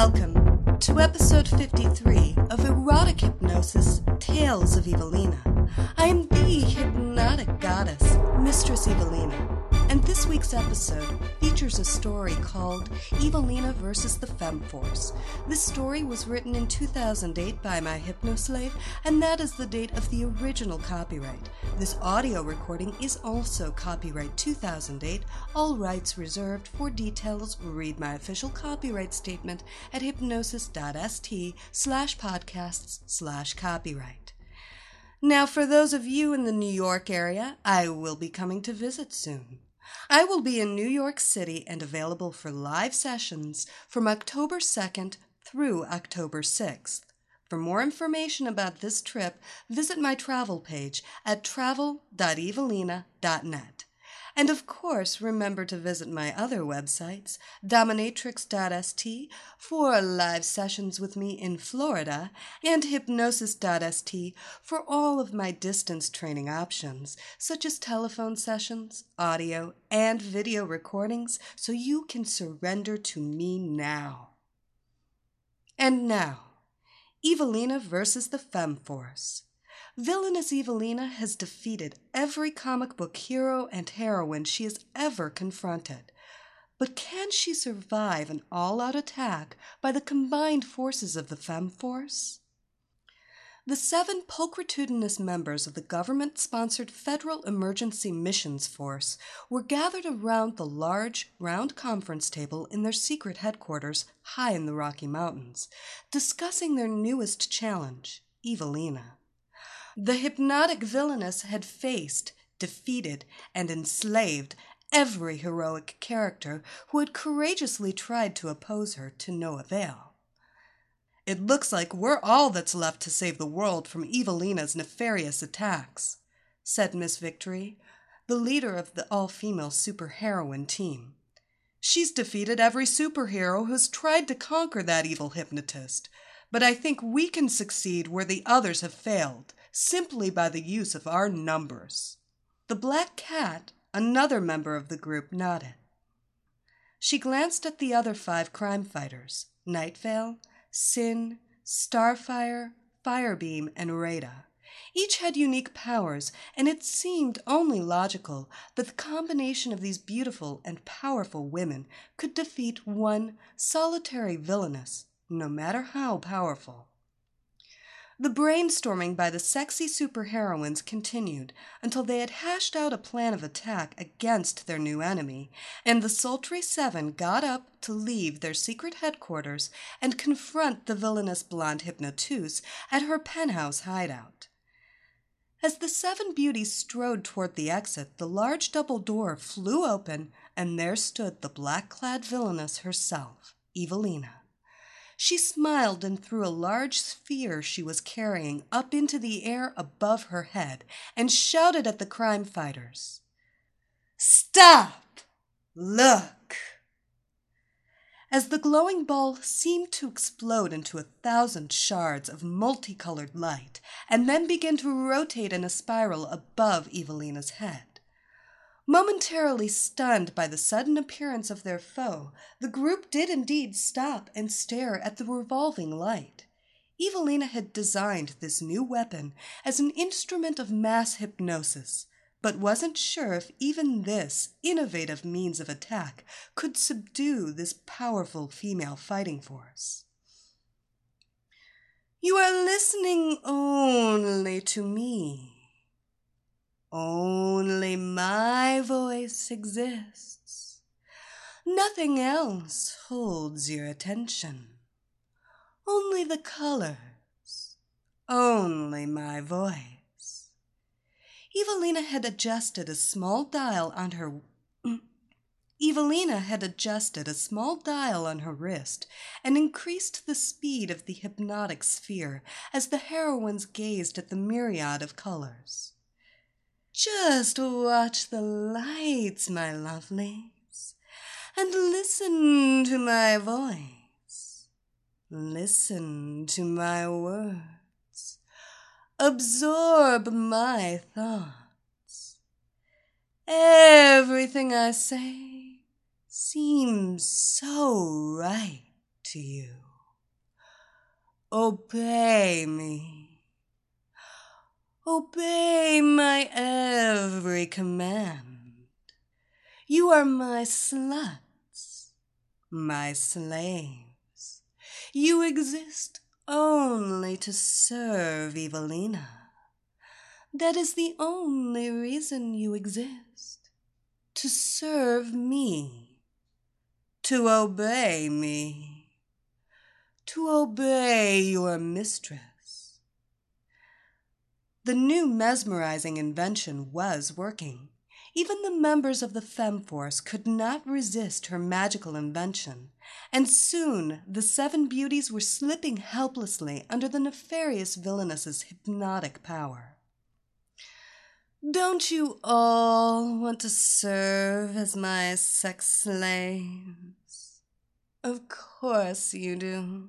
Welcome to episode 53 of Erotic Hypnosis Tales of Evelina. I am the hypnotic goddess, Mistress Evelina, this week's episode features a story called Evelina versus the Femforce. This story was written in 2008 by my hypnoslave, and that is the date of the original copyright. This audio recording is also copyright 2008, all rights reserved. For details, read my official copyright statement at hypnosis.st slash podcasts slash copyright. Now, for those of you in the New York area, I will be coming to visit soon. I will be in New York City and available for live sessions from October 2nd through October 6th. For more information about this trip, visit my travel page at travel.evelina.net. And of course, remember to visit my other websites, dominatrix.st for live sessions with me in Florida, and hypnosis.st for all of my distance training options, such as telephone sessions, audio, and video recordings, so you can surrender to me now. And now, Evelina versus the Femforce. Villainous Evelina has defeated every comic book hero and heroine she has ever confronted. But can she survive an all out attack by the combined forces of the Femforce? The seven pulchritudinous members of the government sponsored Federal Emergency Missions Force were gathered around the large, round conference table in their secret headquarters high in the Rocky Mountains, discussing their newest challenge, Evelina. The hypnotic villainess had faced, defeated, and enslaved every heroic character who had courageously tried to oppose her to no avail. It looks like we're all that's left to save the world from Evelina's nefarious attacks, said Miss Victory, the leader of the all female superheroine team. She's defeated every superhero who's tried to conquer that evil hypnotist, but I think we can succeed where the others have failed, simply by the use of our numbers. The black cat, another member of the group, nodded. She glanced at the other five crime fighters Nightveil, Synn, Starfire, Firebeam, and Rada. Each had unique powers, and it seemed only logical that the combination of these beautiful and powerful women could defeat one solitary villainess, no matter how powerful. The brainstorming by the sexy superheroines continued until they had hashed out a plan of attack against their new enemy, and the sultry seven got up to leave their secret headquarters and confront the villainous blonde hypnoteuse at her penthouse hideout. As the seven beauties strode toward the exit, the large double door flew open, and there stood the black clad villainess herself, Evelina. She smiled and threw a large sphere she was carrying up into the air above her head and shouted at the crime fighters Stop! Look! As the glowing ball seemed to explode into a thousand shards of multicolored light and then begin to rotate in a spiral above Evelina's head. Momentarily stunned by the sudden appearance of their foe, the group did indeed stop and stare at the revolving light. Evelina had designed this new weapon as an instrument of mass hypnosis, but wasn't sure if even this innovative means of attack could subdue this powerful female fighting force. You are listening only to me. Only my voice exists. Nothing else holds your attention. Only the colors. Only my voice. Evelina had adjusted a small dial on her mm, Evelina had adjusted a small dial on her wrist and increased the speed of the hypnotic sphere as the heroines gazed at the myriad of colors. Just watch the lights, my lovelies, and listen to my voice. Listen to my words. Absorb my thoughts. Everything I say seems so right to you. Obey me. Obey my every command. You are my sluts, my slaves. You exist only to serve Evelina. That is the only reason you exist. To serve me to obey me, to obey your mistress. The new mesmerizing invention was working. Even the members of the Femforce could not resist her magical invention, and soon the seven beauties were slipping helplessly under the nefarious villainess's hypnotic power. Don't you all want to serve as my sex slaves? Of course you do.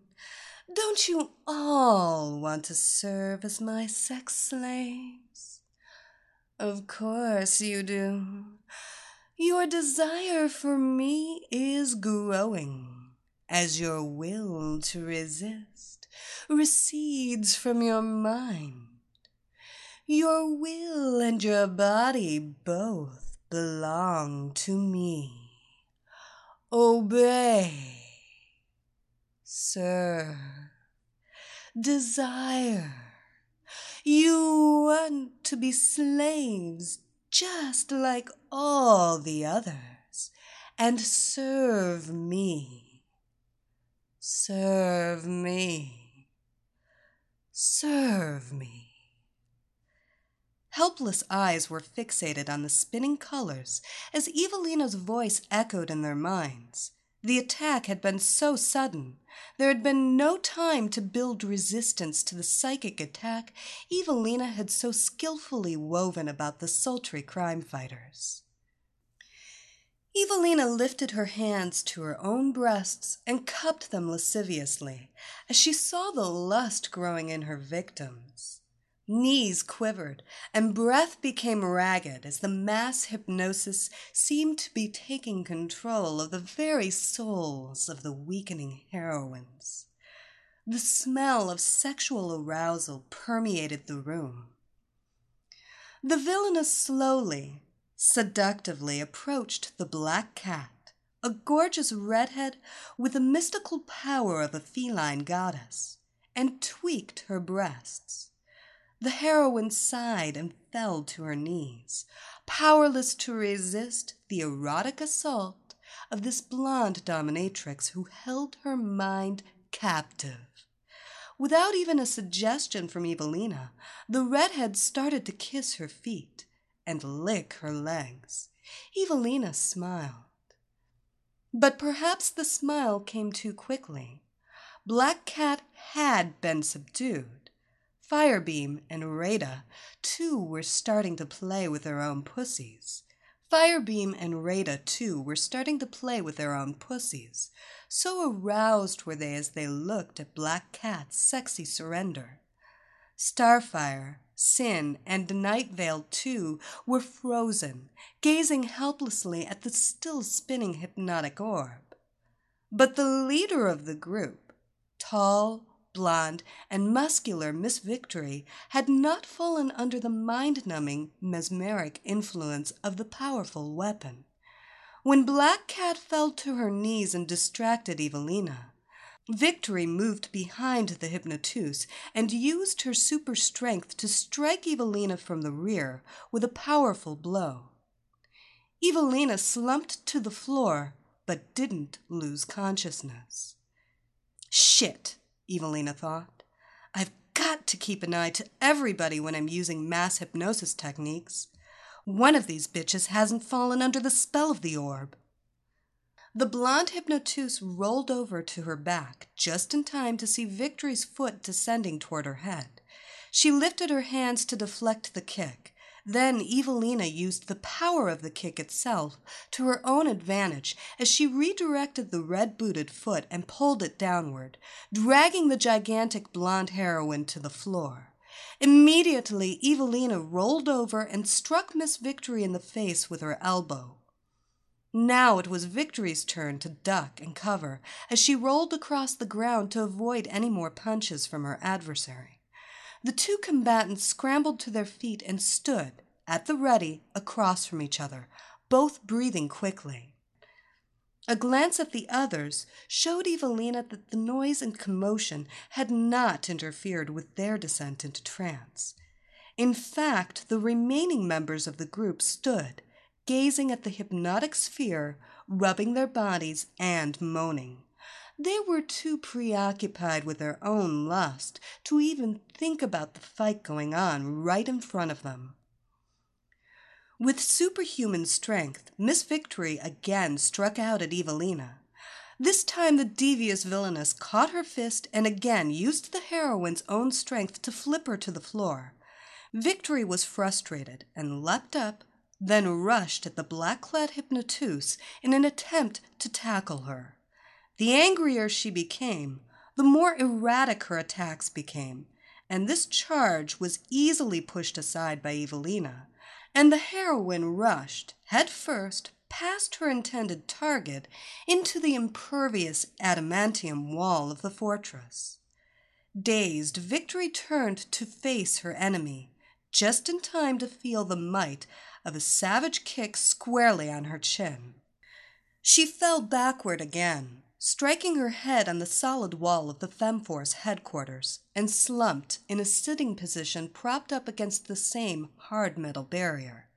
Don't you all want to serve as my sex slaves? Of course you do. Your desire for me is growing as your will to resist recedes from your mind. Your will and your body both belong to me. Obey, serve, desire. You want to be slaves just like all the others and serve me. Serve me. Serve me. Helpless eyes were fixated on the spinning colors as Evelina's voice echoed in their minds. The attack had been so sudden. There had been no time to build resistance to the psychic attack Evelina had so skillfully woven about the sultry crime fighters. Evelina lifted her hands to her own breasts and cupped them lasciviously as she saw the lust growing in her victims. Knees quivered, and breath became ragged as the mass hypnosis seemed to be taking control of the very souls of the weakening heroines. The smell of sexual arousal permeated the room. The villainess slowly, seductively approached the black cat, a gorgeous redhead with the mystical power of a feline goddess, and tweaked her breasts. The heroine sighed and fell to her knees, powerless to resist the erotic assault of this blonde dominatrix who held her mind captive. Without even a suggestion from Evelina, the redhead started to kiss her feet and lick her legs. Evelina smiled. But perhaps the smile came too quickly. Black Cat had been subdued. Firebeam and Rada, too, were starting to play with their own pussies. Firebeam and Rada, too, were starting to play with their own pussies. So aroused were they as they looked at Black Cat's sexy surrender. Starfire, Synn, and Nightveil, too, were frozen, gazing helplessly at the still spinning hypnotic orb. But the leader of the group, tall, blonde, and muscular Miss Victory had not fallen under the mind numbing, mesmeric influence of the powerful weapon. When Black Cat fell to her knees and distracted Evelina, Victory moved behind the hypnoteuse and used her super strength to strike Evelina from the rear with a powerful blow. Evelina slumped to the floor but didn't lose consciousness. Shit, Evelina thought. I've got to keep an eye to everybody when I'm using mass hypnosis techniques. One of these bitches hasn't fallen under the spell of the orb. The blonde hypnoteuse rolled over to her back just in time to see Victory's foot descending toward her head. She lifted her hands to deflect the kick. Then Evelina used the power of the kick itself to her own advantage as she redirected the red booted foot and pulled it downward, dragging the gigantic blonde heroine to the floor. Immediately, Evelina rolled over and struck Miss Victory in the face with her elbow. Now it was Victory's turn to duck and cover as she rolled across the ground to avoid any more punches from her adversary. The two combatants scrambled to their feet and stood, at the ready, across from each other, both breathing quickly. A glance at the others showed Evelina that the noise and commotion had not interfered with their descent into trance. In fact, the remaining members of the group stood, gazing at the hypnotic sphere, rubbing their bodies and moaning. They were too preoccupied with their own lust to even think about the fight going on right in front of them. With superhuman strength, Miss Victory again struck out at Evelina. This time the devious villainess caught her fist and again used the heroine's own strength to flip her to the floor. Victory was frustrated and leapt up, then rushed at the black clad hypnoteuse in an attempt to tackle her. The angrier she became, the more erratic her attacks became, and this charge was easily pushed aside by Evelina, and the heroine rushed, head first, past her intended target into the impervious adamantium wall of the fortress. Dazed, Victory turned to face her enemy, just in time to feel the might of a savage kick squarely on her chin. She fell backward again, striking her head on the solid wall of the Femforce headquarters, and slumped in a sitting position propped up against the same hard metal barrier.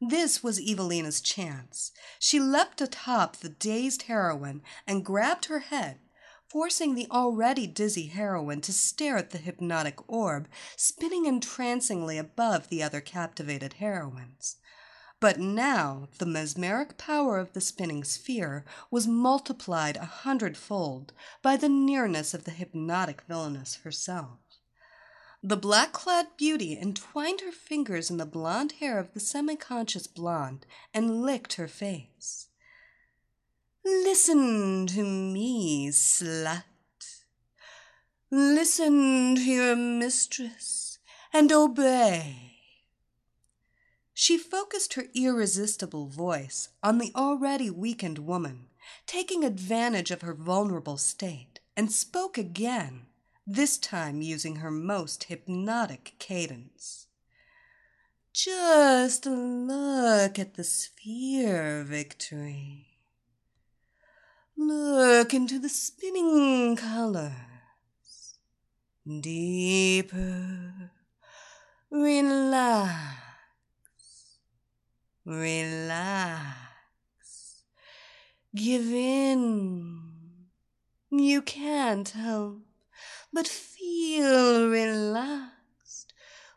This was Evelina's chance. She leapt atop the dazed heroine and grabbed her head, forcing the already dizzy heroine to stare at the hypnotic orb spinning entrancingly above the other captivated heroines. But now the mesmeric power of the spinning sphere was multiplied a hundredfold by the nearness of the hypnotic villainess herself. The black clad beauty entwined her fingers in the blonde hair of the semi conscious blonde and licked her face. Listen to me, slut. Listen to your mistress and obey. She focused her irresistible voice on the already weakened woman, taking advantage of her vulnerable state, and spoke again, this time using her most hypnotic cadence. Just look at the sphere, Victory. Look into the spinning colors. Deeper. Relax. Relax. Give in. You can't help but feel relaxed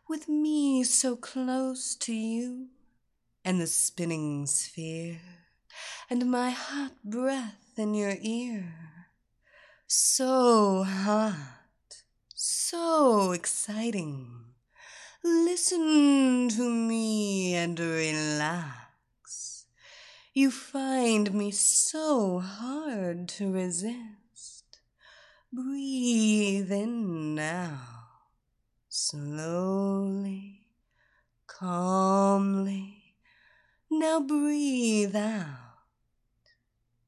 with me so close to you and the spinning sphere and my hot breath in your ear. So hot, so exciting. Listen to me and relax. You find me so hard to resist. Breathe in now, slowly, calmly. Now breathe out.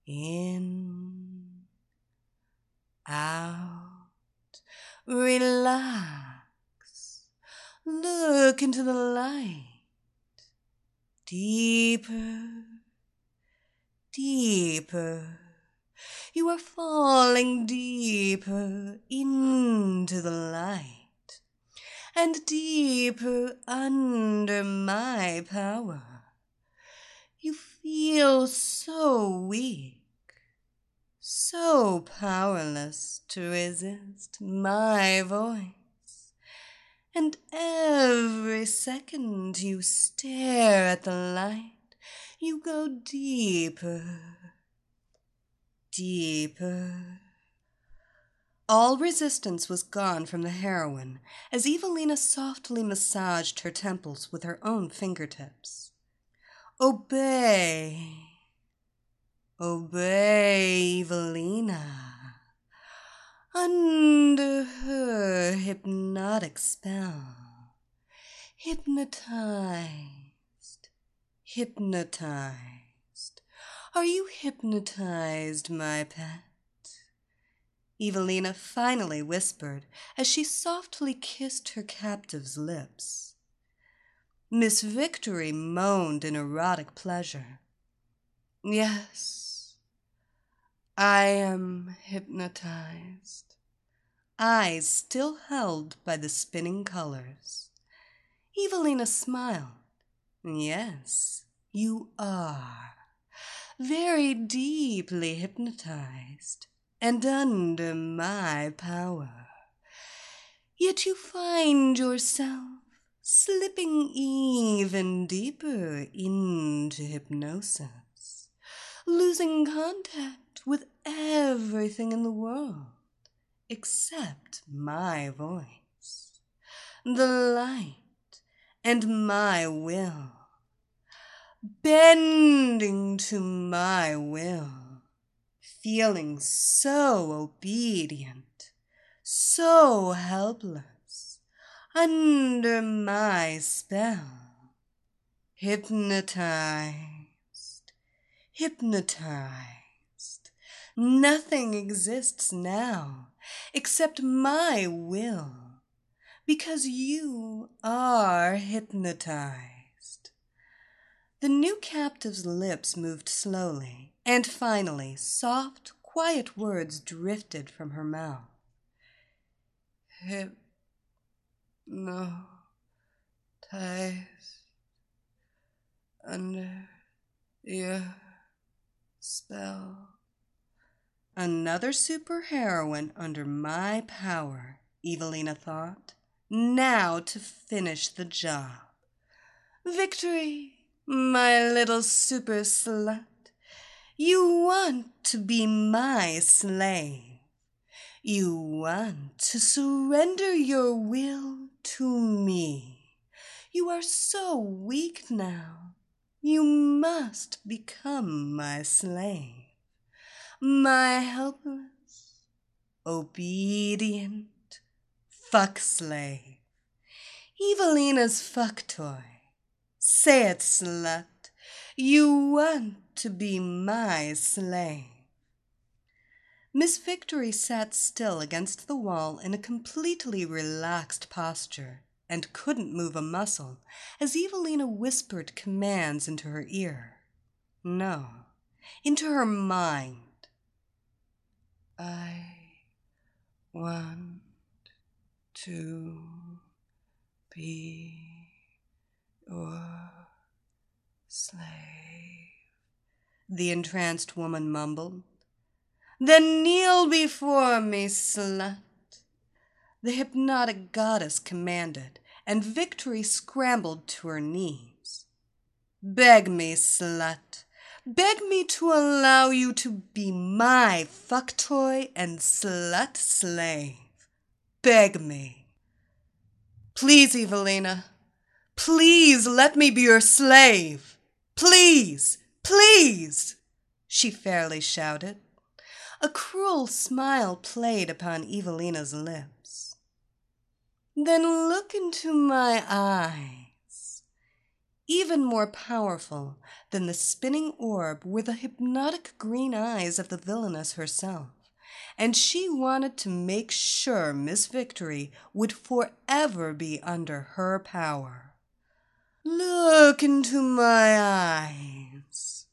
In, out, relax. Look into the light. Deeper, deeper. You are falling deeper into the light and deeper under my power. You feel so weak, so powerless to resist my voice. And every second you stare at the light, you go deeper, deeper. All resistance was gone from the heroine as Evelina softly massaged her temples with her own fingertips. Obey, obey, Evelina. Under her hypnotic spell, hypnotized, hypnotized. Are you hypnotized, my pet? Evelina finally whispered as she softly kissed her captive's lips. Miss Victory moaned in erotic pleasure. Yes, I am hypnotized. Eyes still held by the spinning colors. Evelina smiled. Yes, you are. Very deeply hypnotized and under my power. Yet you find yourself slipping even deeper into hypnosis, losing contact with everything in the world except my voice, the light, and my will, bending to my will feeling so obedient, so helpless, under my spell, hypnotized, hypnotized. Nothing exists now except my will, because you are hypnotized. The new captive's lips moved slowly, and finally soft, quiet words drifted from her mouth. Hypnotized under your spell. Another superheroine under my power, Evelina thought. Now to finish the job. Victory! my little super slut. You want to be my slave. You want to surrender your will to me. You are so weak now. You must become my slave. My helpless, obedient fuck slave. Evelina's fuck toy. Say it, slut. You want to be my slave. Miss Victory sat still against the wall in a completely relaxed posture and couldn't move a muscle as Evelina whispered commands into her ear. No, into her mind. I want to be your slave, the entranced woman mumbled. Then kneel before me, slut. The hypnotic goddess commanded, and Victory scrambled to her knees. Beg me, slut. Beg me to allow you to be my fuck toy and slut slave. Beg me. Please, Evelina, Please let me be your slave. Please, please, she fairly shouted. A cruel smile played upon Evelina's lips. Then look into my eyes. Even more powerful than the spinning orb were the hypnotic green eyes of the villainess herself, and she wanted to make sure Miss Victory would forever be under her power. Look into my eyes.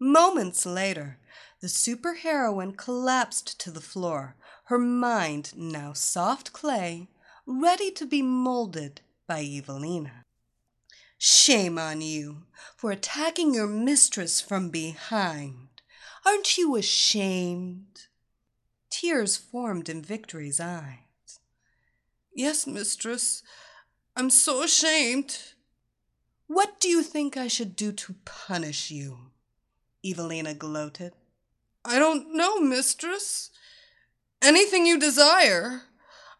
Moments later, the superheroine collapsed to the floor, her mind now soft clay, ready to be molded by Evelina. Shame on you for attacking your mistress from behind. Aren't you ashamed? Tears formed in Victory's eyes. Yes, mistress. I'm so ashamed. What do you think I should do to punish you? Evelina gloated. I don't know, mistress. Anything you desire.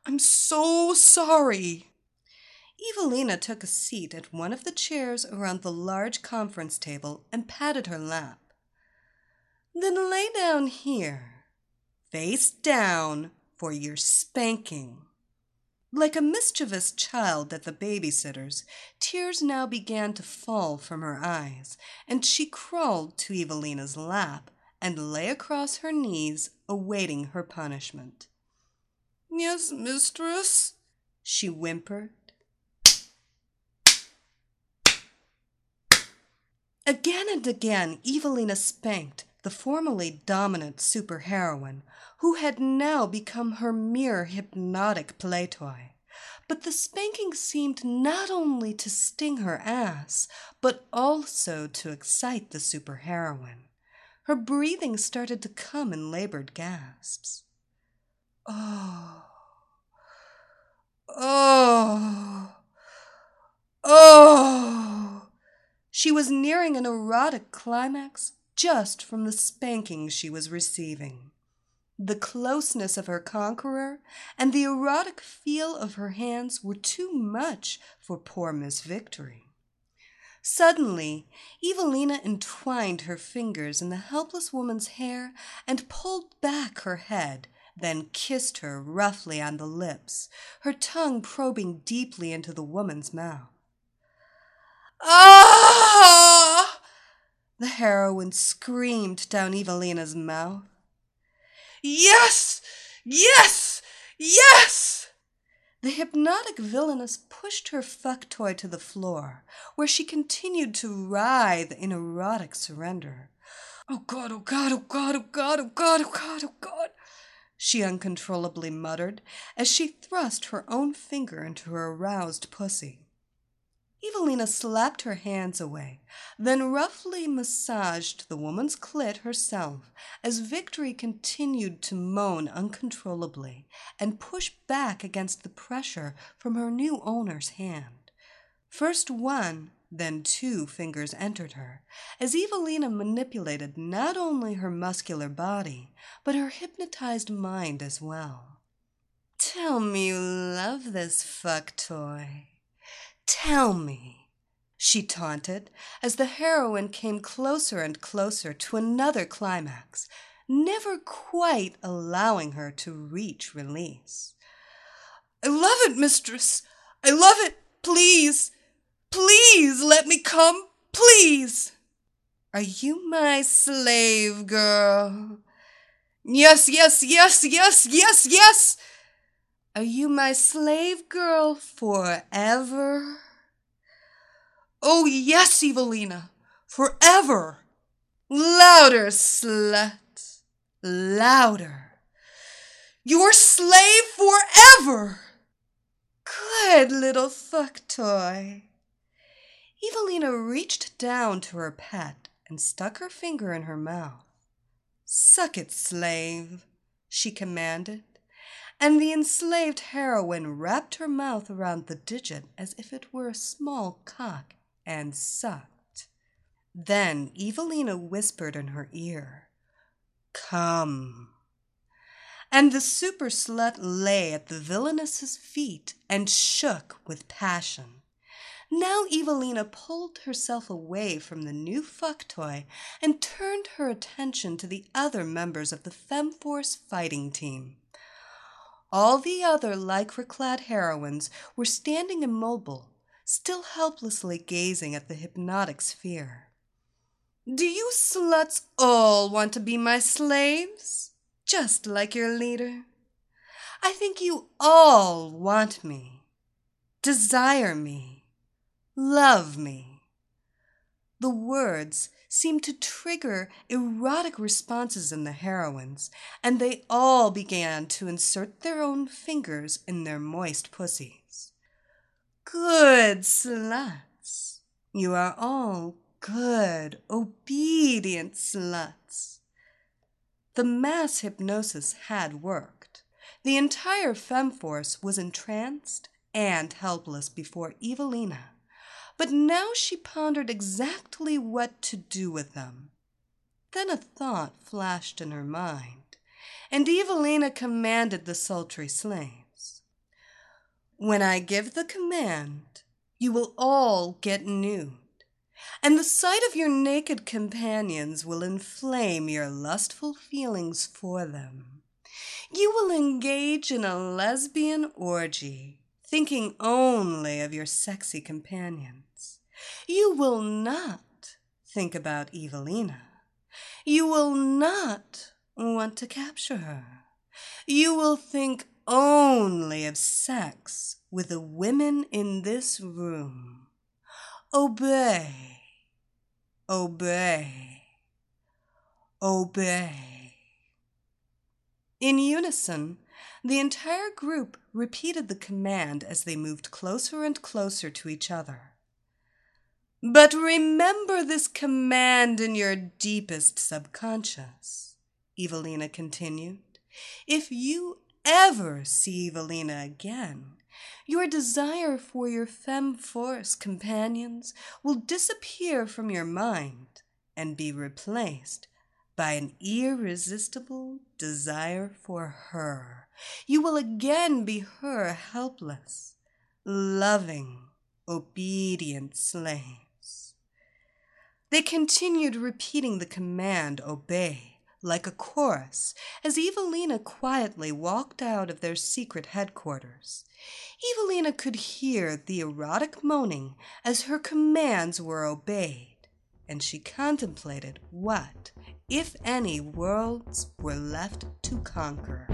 I'm so sorry. Evelina took a seat at one of the chairs around the large conference table and patted her lap. Then lay down here, face down, for your spanking. Like a mischievous child at the babysitter's, tears now began to fall from her eyes, and she crawled to Evelina's lap and lay across her knees, awaiting her punishment. Yes, mistress, she whimpered. Again and again, Evelina spanked the formerly dominant superheroine, who had now become her mere hypnotic play toy. But the spanking seemed not only to sting her ass, but also to excite the superheroine. Her breathing started to come in labored gasps. Oh. Oh. Oh. She was nearing an erotic climax just from the spanking she was receiving. The closeness of her conqueror and the erotic feel of her hands were too much for poor Miss Victory. Suddenly, Evelina entwined her fingers in the helpless woman's hair and pulled back her head, then kissed her roughly on the lips, her tongue probing deeply into the woman's mouth. Ah! The heroine screamed down Evelina's mouth. Yes! Yes! Yes! The hypnotic villainess pushed her fuck to the floor, where she continued to writhe in erotic surrender. Oh God, oh God, oh God, oh God, oh God, oh God, oh God, she uncontrollably muttered as she thrust her own finger into her aroused pussy. Evelina slapped her hands away, then roughly massaged the woman's clit herself as Victory continued to moan uncontrollably and push back against the pressure from her new owner's hand. First one, then two fingers entered her, as Evelina manipulated not only her muscular body, but her hypnotized mind as well. Tell me you love this fuck toy. Tell me, she taunted as the heroine came closer and closer to another climax, never quite allowing her to reach release. I love it, mistress. I love it. Please, please let me come. Please. Are you my slave girl? Yes, yes, yes, yes, yes, yes. Are you my slave girl forever? Oh, yes, Evelina, forever. Louder, slut, louder. Your slave forever. Good little fuck toy. Evelina reached down to her pet and stuck her finger in her mouth. Suck it, slave, she commanded and the enslaved heroine wrapped her mouth around the digit as if it were a small cock and sucked. Then Evelina whispered in her ear, Come. And the super slut lay at the villainess's feet and shook with passion. Now Evelina pulled herself away from the new fuck toy and turned her attention to the other members of the Femforce fighting team. All the other lycra clad heroines were standing immobile, still helplessly gazing at the hypnotic sphere. Do you sluts all want to be my slaves? Just like your leader? I think you all want me, desire me, love me. The words seemed to trigger erotic responses in the heroines, and they all began to insert their own fingers in their moist pussies. Good sluts. You are all good, obedient sluts. The mass hypnosis had worked. The entire Femforce was entranced and helpless before Evelina, but now she pondered exactly what to do with them. Then a thought flashed in her mind, and Evelina commanded the sultry slaves. When I give the command, you will all get nude, and the sight of your naked companions will inflame your lustful feelings for them. You will engage in a lesbian orgy, thinking only of your sexy companions. You will not think about Evelina. You will not want to capture her. You will think only of sex with the women in this room. Obey, obey, obey. In unison, the entire group repeated the command as they moved closer and closer to each other. But remember this command in your deepest subconscious, Evelina continued. If you ever see Evelina again, your desire for your Femforce companions will disappear from your mind and be replaced by an irresistible desire for her. You will again be her helpless, loving, obedient slaves. They continued repeating the command, obey, like a chorus, as Evelina quietly walked out of their secret headquarters. Evelina could hear the erotic moaning as her commands were obeyed, and she contemplated what, if any, worlds were left to conquer.